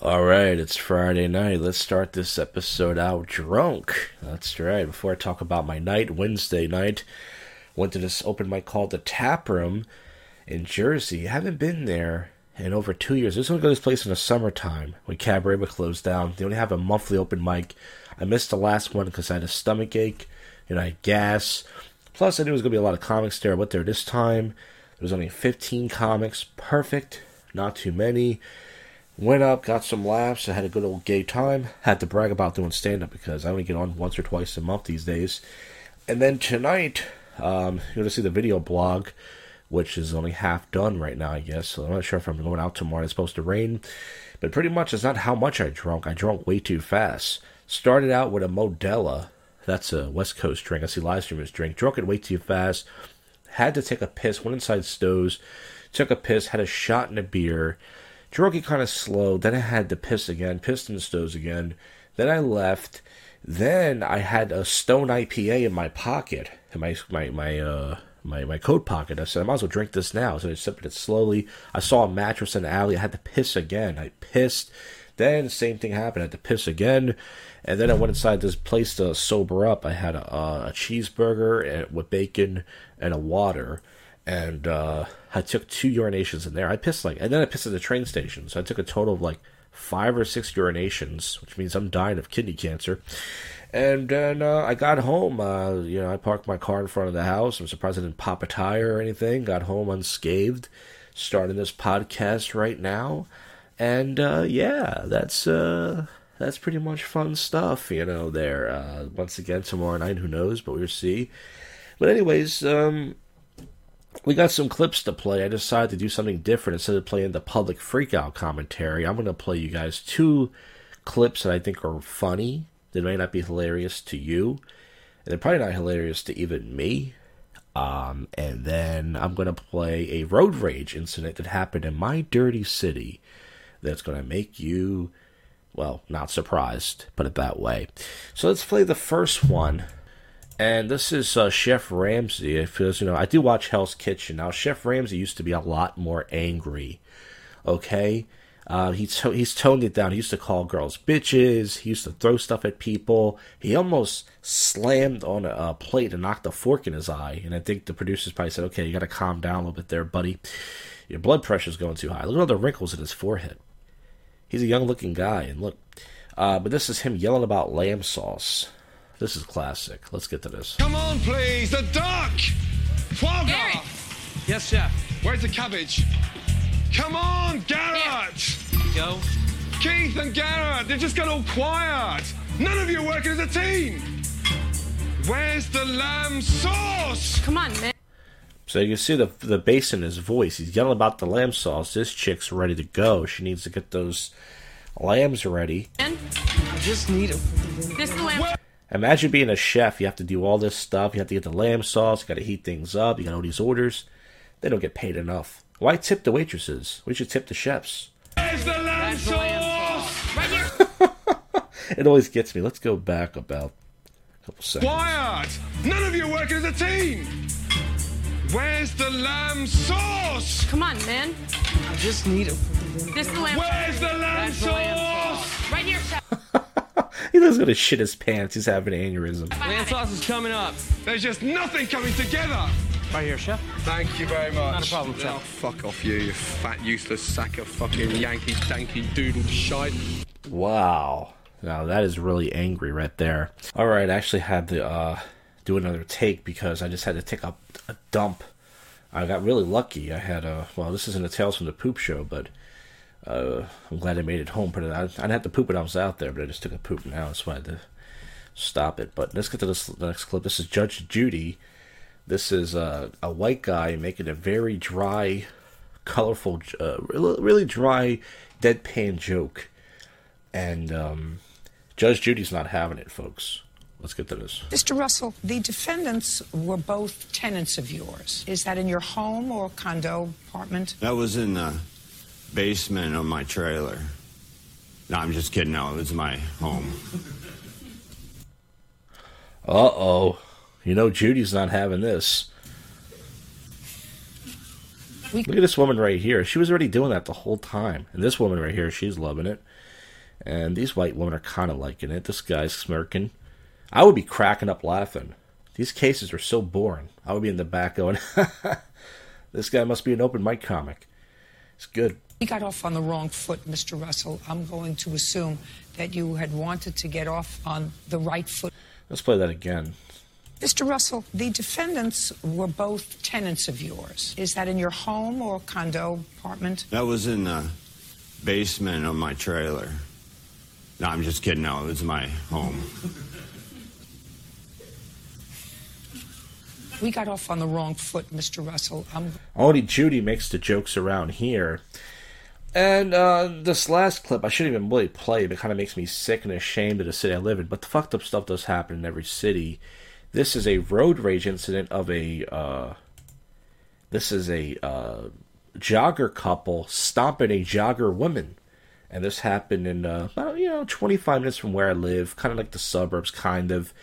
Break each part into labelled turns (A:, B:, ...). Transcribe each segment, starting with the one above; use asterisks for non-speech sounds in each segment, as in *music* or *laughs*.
A: All right, it's Friday night. Let's start this episode out drunk. That's right. Before I talk about my night, Wednesday night, went to this open mic called the Tap Room in Jersey. haven't been there in over two years. This was going go to this place in the summertime when Cabaret would close down. They only have a monthly open mic. I missed the last one because I had a stomach ache and I had gas. Plus, I knew it was going to be a lot of comics there. I went there this time. There was only 15 comics. Perfect. Not too many. Went up, got some laughs. I had a good old gay time. Had to brag about doing stand up because I only get on once or twice a month these days. And then tonight, um, you're going to see the video blog, which is only half done right now, I guess. So I'm not sure if I'm going out tomorrow. It's supposed to rain. But pretty much, it's not how much I drunk. I drunk way too fast. Started out with a Modelo. That's a West Coast drink. I see live streamers drink. Drunk it way too fast. Had to take a piss. Went inside Stowe's. Took a piss. Had a shot in a beer. Drunk kind of slow. Then I had to piss again. Pissed in the Stowe's again. Then I left. Then I had a Stone IPA in my pocket. In my my my uh my, my coat pocket. I said, I might as well drink this now. So I sipped it slowly. I saw a mattress in the alley. I had to piss again. I pissed. Then same thing happened. I had to piss again. And then I went inside this place to sober up. I had a, a cheeseburger with bacon and a water. And uh, I took two urinations in there. I pissed like, and then I pissed at the train station. So I took a total of like five or six urinations, which means I'm dying of kidney cancer. And then uh, I got home. Uh, you know, I parked my car in front of the house. I'm surprised I didn't pop a tire or anything. Got home unscathed. Starting this podcast right now. And uh, yeah, that's uh, that's pretty much fun stuff, you know. There, uh, once again tomorrow night, who knows, but we'll see. But anyways, um, we got some clips to play. I decided to do something different instead of playing the public freakout commentary. I'm going to play you guys two clips that I think are funny. That may not be hilarious to you, and they're probably not hilarious to even me. Um, and then I'm going to play a road rage incident that happened in my dirty city that's going to make you, well, not surprised, put it that way. So let's play the first one. And this is uh, Chef Ramsay. It feels, you know, I do watch Hell's Kitchen. Now, Chef Ramsay used to be a lot more angry. Okay? Uh, he's, he's toned it down. He used to call girls bitches. He used to throw stuff at people. He almost slammed on a, a plate and knocked a fork in his eye. And I think the producers probably said, okay, you got to calm down a little bit there, buddy. Your blood pressure's going too high. Look at all the wrinkles in his forehead. He's a young looking guy, and look. Uh, but this is him yelling about lamb sauce. This is classic. Let's get to this.
B: Come on, please, the duck! Foie gras!
C: Yes, chef.
B: Where's the cabbage? Come on, Garrett!
C: Go.
B: Keith and Garrett, they've just got all quiet. None of you are working as a team. Where's the lamb sauce?
D: Come on, man.
A: So you can see the the bass in his voice. He's yelling about the lamb sauce. This chick's ready to go. She needs to get those lambs ready.
C: And I just need a.
D: This is the lamb.
A: Imagine being a chef. You have to do all this stuff. You have to get the lamb sauce. You got to heat things up. You got all these orders. They don't get paid enough. Why tip the waitresses? We should tip the chefs.
B: Where's the lamb
C: That's the lamb
B: sauce? *laughs*
A: It always gets me. Let's go back about a couple seconds.
B: Quiet! None of you are working as a team. Where's the lamb sauce?
D: Come on, man.
C: I just need a.
D: This is the lamb.
B: Where's the lamb
C: That's the lamb
B: sauce?
D: Right here, chef.
A: He was gonna shit his pants. He's having an aneurysm.
C: Lamb sauce is coming up.
B: There's just nothing coming together.
C: Right here, chef.
B: Thank you very much.
C: Not a problem, chef.
B: Oh, fuck off you, you fat, useless sack of fucking Yankee danky doodle shite.
A: Wow. Now that is really angry right there. All right, I actually had to uh, do another take because I just had to take a, a dump. I got really lucky. I had a well, this isn't a Tales from the Poop show, but uh, I'm glad I made it home. But I, I didn't have to poop when I was out there, but I just took a poop now, so I had to stop it. But let's get to this the next clip. This is Judge Judy. This is uh, a white guy making a very dry, colorful, uh, really really dry, deadpan joke, and um, Judge Judy's not having it, folks. Let's get to this.
E: Mr. Russell, the defendants were both tenants of yours. Is that in your home or condo apartment?
F: That was in the basement of my trailer. No, I'm just kidding. No, it was my home.
A: Uh oh. You know Judy's not having this. Look at this woman right here. She was already doing that the whole time. And this woman right here, she's loving it. And these white women are kind of liking it. This guy's smirking. I would be cracking up laughing. These cases are so boring. I would be in the back going, *laughs* this guy must be an open mic comic. It's good.
E: You got off on the wrong foot, Mr. Russell. I'm going to assume that you had wanted to get off on the right foot.
A: Let's play that again.
E: Mr. Russell, the defendants were both tenants of yours. Is that in your home or condo apartment?
F: That was in the basement of my trailer. No, I'm just kidding. No, it was my home.
E: We got off on the wrong foot, Mr. Russell. I'm
A: Only Judy makes the jokes around here. And uh, this last clip, I shouldn't even really play it. It kind of makes me sick and ashamed of the city I live in. But the fucked up stuff does happen in every city. This is a road rage incident of a. Uh, this is a uh, jogger couple stomping a jogger woman. And this happened in uh, about, you know, 25 minutes from where I live, kind of like the suburbs, kind of.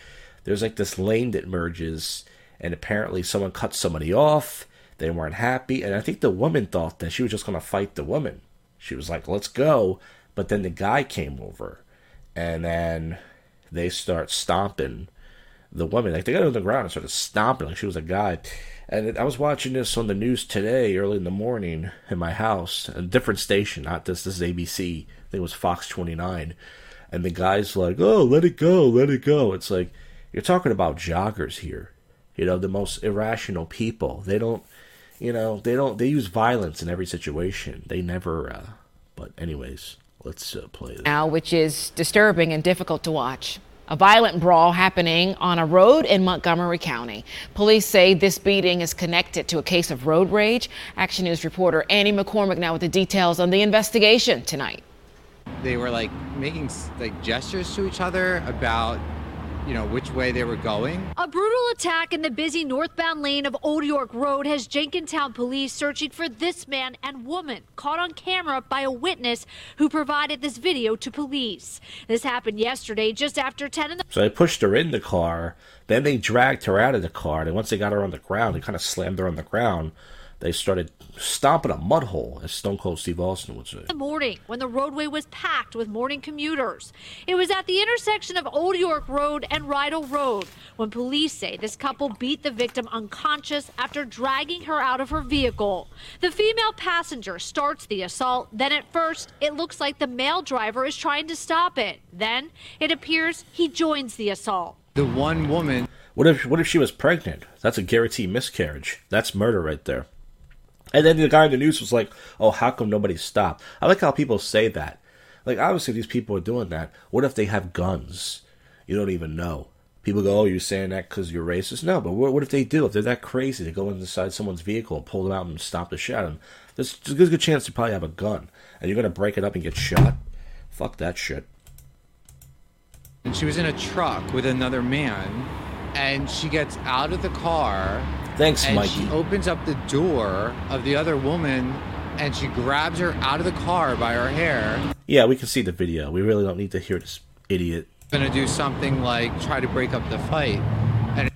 A: There's like this lane that merges, and apparently someone cut somebody off. They weren't happy, and I think the woman thought that she was just going to fight the woman. She was like, let's go. But then the guy came over, and then they start stomping the woman. Like they got on the ground and started stomping like she was a guy. And I was watching this on the news today, early in the morning, in my house, a different station, not this. This is ABC. I think it was Fox 29. And the guy's like, "Oh, let it go, let it go." It's like you're talking about joggers here. You know, the most irrational people. They don't, you know, they don't. They use violence in every situation. They never. Uh, but anyways, let's uh, play this.
G: now, which is disturbing and difficult to watch. A violent brawl happening on a road in Montgomery County. Police say this beating is connected to a case of road rage. Action News reporter Annie McCormick now with the details on the investigation tonight.
H: they were like making like gestures to each other about you know which way they were going
I: A brutal attack in the busy northbound lane of Old York Road has Jenkintown police searching for this man and woman caught on camera by a witness who provided this video to police. This happened yesterday just after 10 in the
A: So they pushed her in the car. Then they dragged her out of the car. And once they got her on the ground, they kind of slammed her on the ground. They started stomping a mud hole, as Stone Cold Steve Austin would say.
I: The morning when the roadway was packed with morning commuters. It was at the intersection of Old York Road and Rydal Road when police say this couple beat the victim unconscious after dragging her out of her vehicle. The female passenger starts the assault. Then at first, it looks like the male driver is trying to stop it. Then it appears he joins the assault.
H: the one woman
A: What if what if she was pregnant? That's a guaranteed miscarriage. That's murder right there. And then the guy in the news was like, "Oh, how come nobody stopped?" I like how people say that. Like obviously these people are doing that. What if they have guns? You don't even know. People go, "Oh, you're saying that because you're racist?" No, but what, if they do? If they're that crazy, to go inside someone's vehicle and pull them out and stop the shot, and there's, there's a good, good chance they probably have a gun, and you're gonna break it up and get shot. Fuck that shit.
H: and she was in a truck with another man and she gets out of the car
A: Thanks,
H: and
A: Mikey.
H: she opens up the door of the other woman and she grabs her out of the car by her hair
A: Yeah, we can see the video. We really don't need to hear this idiot.
H: gonna do something like try to break up the fight and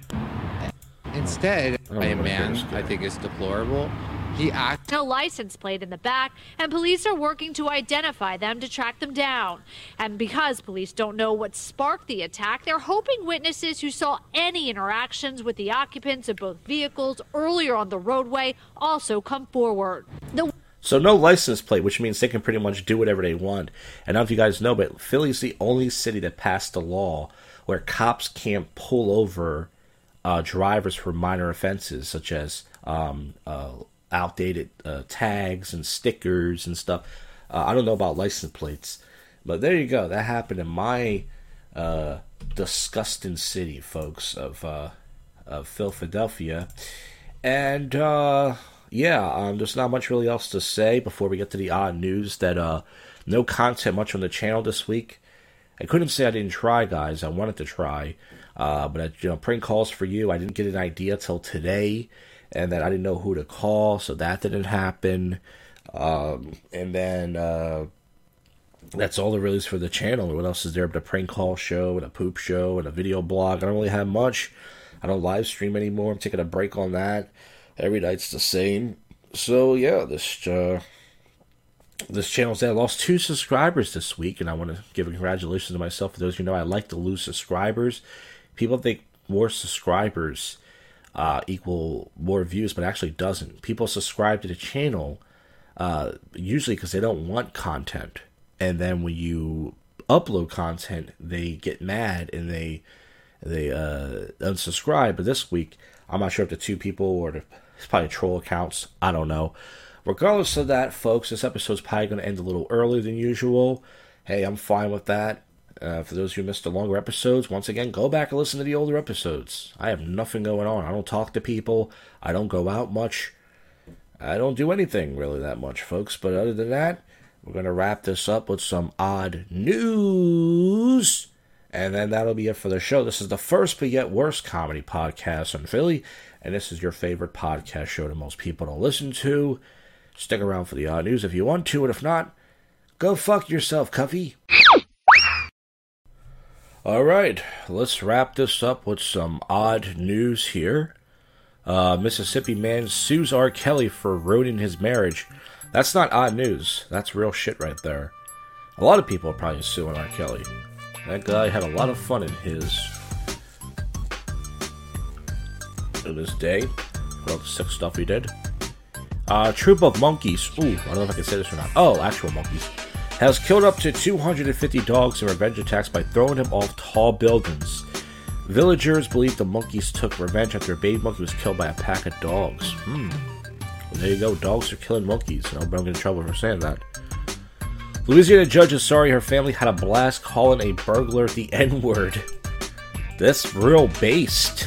H: instead a man i think is deplorable he acts
I: No license plate in the back, and police are working to identify them to track them down. And because police don't know what sparked the attack, they're hoping witnesses who saw any interactions with the occupants of both vehicles earlier on the roadway also come forward. The
A: So no license plate, which means they can pretty much do whatever they want. And I don't know if you guys know, but Philly's the only city that passed a law where cops can't pull over uh, drivers for minor offenses, such as um, uh, outdated uh, tags and stickers and stuff. Uh, I don't know about license plates, but there you go. That happened in my uh, disgusting city, folks, of uh, of Philadelphia. And uh, yeah, um, there's not much really else to say before we get to the odd news. That uh, no content much on the channel this week. I couldn't say I didn't try, guys. I wanted to try, but I, you know, prank calls for you. I didn't get an idea till today, and then I didn't know who to call, so that didn't happen. Um, and then uh, that's all there really is for the channel. What else is there? But a prank call show and a poop show and a video blog. I don't really have much. I don't live stream anymore. I'm taking a break on that. Every night's the same. So yeah, this uh, this channel said I lost two subscribers this week, and I want to give a congratulations to myself. For those who know, I like to lose subscribers. People think more subscribers uh, equal more views, but actually doesn't. People subscribe to the channel uh, usually because they don't want content, and then when you upload content, they get mad and they they uh, unsubscribe. But this week, I'm not sure if the two people or the, it's probably troll accounts. I don't know. Regardless of that, folks, this episode's probably going to end a little earlier than usual. Hey, I'm fine with that. Uh, for those who missed the longer episodes, once again, go back and listen to the older episodes. I have nothing going on. I don't talk to people. I don't go out much. I don't do anything really that much, folks. But other than that, we're going to wrap this up with some odd news. And then that'll be it for the show. This is the first but yet worst comedy podcast in Philly. And this is your favorite podcast show that most people don't listen to. Stick around for the odd news if you want to, and if not, go fuck yourself, Cuffy. All right, let's wrap this up with some odd news here. Uh, Mississippi man sues R. Kelly for ruining his marriage. That's not odd news. That's real shit right there. A lot of people are probably suing R. Kelly. That guy had a lot of fun in his in his day. All the sick stuff he did. Uh, troop of monkeys. Ooh, I don't know if I can say this or not. Oh, actual monkeys. Has killed up to 250 dogs in revenge attacks by throwing them off tall buildings. Villagers believe the monkeys took revenge after a baby monkey was killed by a pack of dogs. Hmm. Well, there you go. Dogs are killing monkeys. I hope I don't get in trouble for saying that. Louisiana judge is sorry her family had a blast calling a burglar the *laughs* N word. That's real based.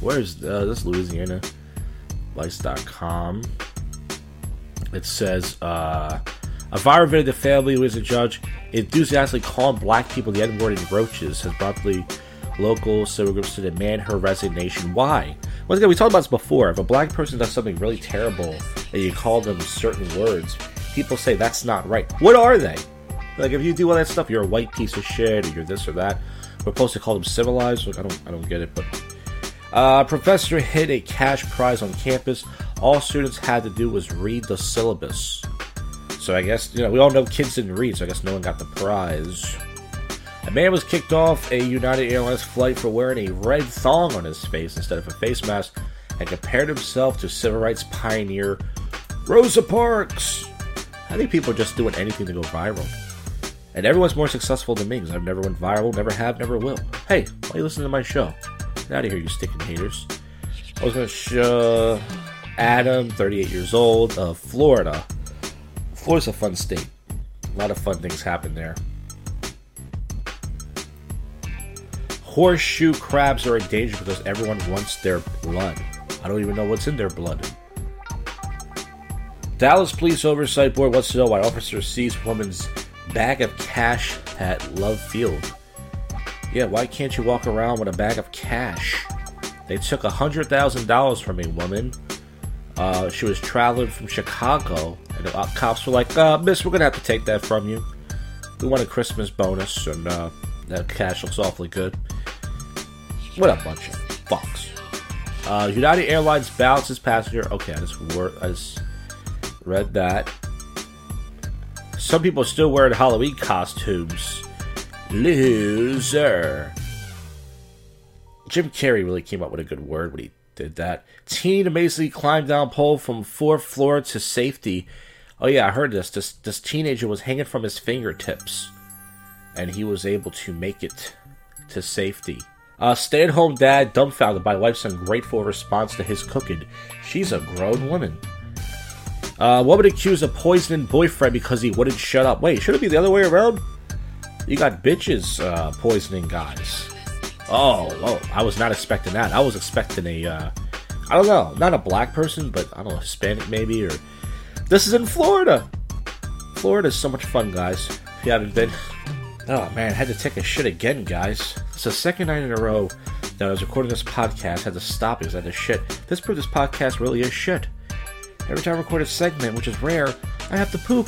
A: Where's uh, this Louisiana? Vice.com. It says, uh, a viral video the family who is a judge enthusiastically calling black people the N word and roaches has brought the local civil groups to demand her resignation. Why? Once again, we talked about this before. If a black person does something really terrible and you call them certain words, people say that's not right. What are they? Like if you do all that stuff, you're a white piece of shit, or you're this or that. We're supposed to call them civilized. I don't, I don't get it. But uh, professor hit a cash prize on campus. All students had to do was read the syllabus. So I guess you know we all know kids didn't read, so I guess no one got the prize. A man was kicked off a United Airlines flight for wearing a red thong on his face instead of a face mask and compared himself to civil rights pioneer Rosa Parks. I think people are just doing anything to go viral. And everyone's more successful than me because I've never went viral, never have, never will. Hey, why you listening to my show? Get out of here, you sticking haters. I was going to show Adam, 38 years old, of Florida. Florida's a fun state. A lot of fun things happen there. Horseshoe crabs are endangered because everyone wants their blood. I don't even know what's in their blood. Dallas Police Oversight Board wants to know why officers seized woman's bag of cash at Love Field. Yeah, why can't you walk around with a bag of cash? They took $100,000 from a woman. Uh, she was traveling from Chicago, uh, cops were like, uh, Miss, we're to have to take that from you. We want a Christmas bonus, and uh, that cash looks awfully good. What a bunch of fucks. Uh, United Airlines bounces passenger. Okay, I just, wor- I just read that. Some people still wearing Halloween costumes. Loser. Jim Carrey really came up with a good word when he did that. Teen amazingly climbed down pole from fourth floor to safety. Oh yeah, I heard this. This this teenager was hanging from his fingertips, and he was able to make it to safety. Uh, stay-at-home dad dumbfounded by wife's ungrateful response to his cooking. She's a grown woman. Uh, woman accused of poisoning boyfriend because he wouldn't shut up. Wait, should it be the other way around? You got bitches uh, poisoning guys. Oh, oh, I was not expecting that. I was expecting a, uh, I don't know, not a black person, but I don't know, Hispanic maybe, or this is in Florida. Florida is so much fun, guys. If you haven't been, *laughs* oh man, I had to take a shit again, guys. It's the second night in a row that I was recording this podcast. had to stop because I had to shit. This proves this podcast really is shit. Every time I record a segment, which is rare, I have to poop.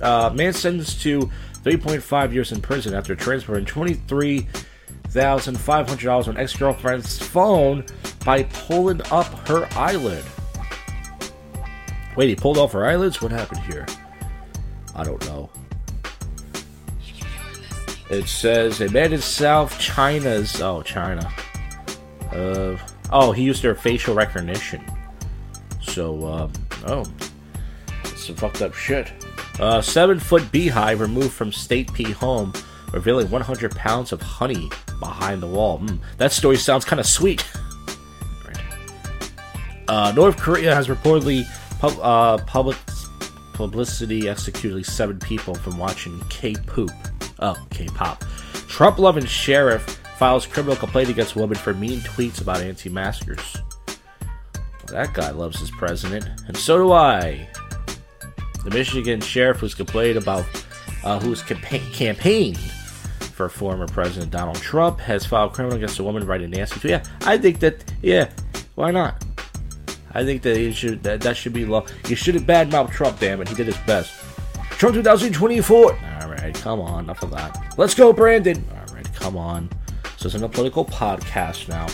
A: Uh, man sentenced to 3.5 years in prison after transferring $23,500 on ex girlfriend's phone by pulling up her eyelid. Wait, he pulled off her eyelids? What happened here? I don't know. It says a man in South China's. Oh, China. Uh, oh, he used their facial recognition. So, um, oh, some fucked up shit. Uh, seven foot beehive removed from State P home, revealing 100 pounds of honey behind the wall. Mm, that story sounds kind of sweet. *laughs* Uh, North Korea has reportedly pub- uh, public publicity executed seven people from watching K-poop. Oh, K-pop. Trump-loving sheriff files criminal complaint against woman for mean tweets about anti-maskers. That guy loves his president, and so do I. The Michigan sheriff was complained about uh, who's campa- campaigned for former President Donald Trump has filed criminal against a woman writing nasty tweet. Yeah, I think that. Yeah, why not? I think that should that, that should be law. You should have badmouthed Trump, damn it. He did his best. Trump 2024. All right, come on, enough of that. Let's go, Brandon. All right, come on. So it's in a political podcast now.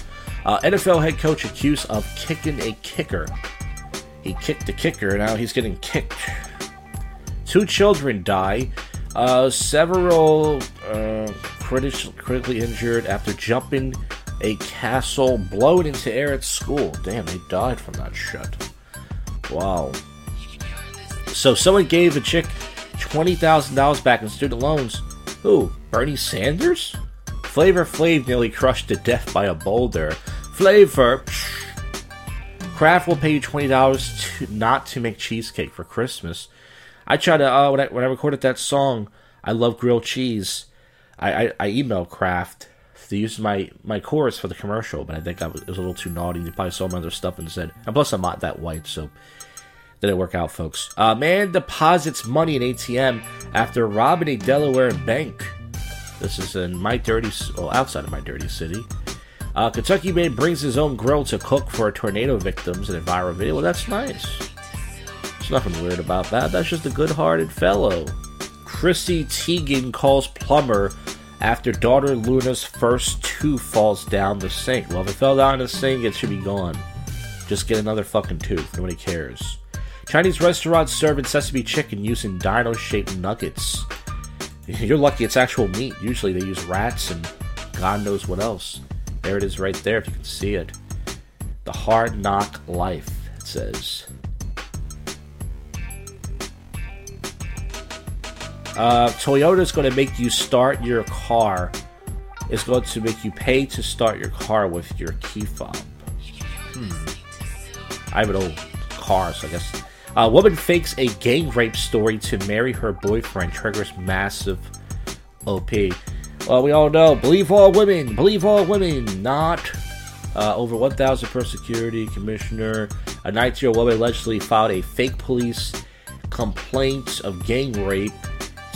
A: Uh, NFL head coach accused of kicking a kicker. He kicked the kicker. Now he's getting kicked. Two children die. Uh, several uh, critic- critically injured after jumping a castle blown into air at school. Damn, they died from that shit. Wow. So someone gave a chick $20,000 back in student loans. Who? Bernie Sanders? Flavor Flav nearly crushed to death by a boulder. Flavor. Kraft will pay you $20 to, not to make cheesecake for Christmas. I tried to, uh, when, I, when I recorded that song, I love grilled cheese. I, I, I emailed Kraft to used my, my chorus for the commercial, but I think I was, was a little too naughty. They probably saw my other stuff and said, and plus I'm not that white, so didn't work out, folks. Uh, man deposits money in ATM after robbing a Delaware bank. This is in my dirty, well, outside of my dirty city. Uh, Kentucky man brings his own grill to cook for tornado victims in a viral video. Well, that's nice. There's nothing weird about that. That's just a good-hearted fellow. Chrissy Teigen calls plumber after daughter Luna's first tooth falls down the sink. Well, if it fell down the sink, it should be gone. Just get another fucking tooth. Nobody cares. Chinese restaurants serving sesame chicken using dino-shaped nuggets. *laughs* You're lucky it's actual meat. Usually they use rats and God knows what else. There it is right there if you can see it. The Hard Knock Life, it says. Uh, Toyota's going to make you start your car. It's going to make you pay to start your car with your key fob. Hmm. I have an old car, so I guess. A woman fakes a gang rape story to marry her boyfriend, triggers massive OP. Well, we all know, believe all women, believe all women, not. Uh, over 1,000 per security commissioner. A 19 year old woman allegedly filed a fake police complaint of gang rape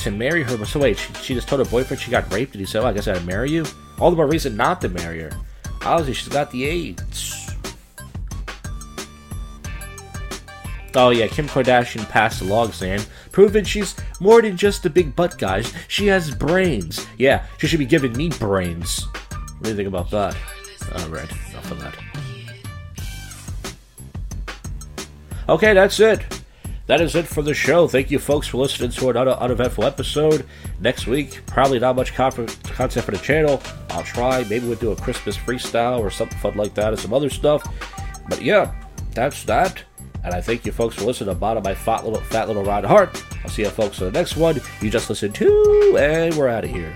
A: to marry her. So wait, she, she just told her boyfriend she got raped, and he said, oh, I guess I gotta marry you? All the more reason not to marry her. Obviously, she's got the AIDS. Oh yeah, Kim Kardashian passed the law exam, proving she's more than just a big butt, guys. She has brains. Yeah, she should be giving me brains. What do you think about that? Alright, enough of that. Okay, that's it. That is it for the show. Thank you, folks, for listening to another uneventful episode. Next week, probably not much content for the channel. I'll try. Maybe we'll do a Christmas freestyle or something fun like that and some other stuff. But yeah, that's that. And I thank you folks for listening to Bottom My Fat Little Fat Little Rod Heart. I'll see you folks in the next one. You just listened to, and we're out of here.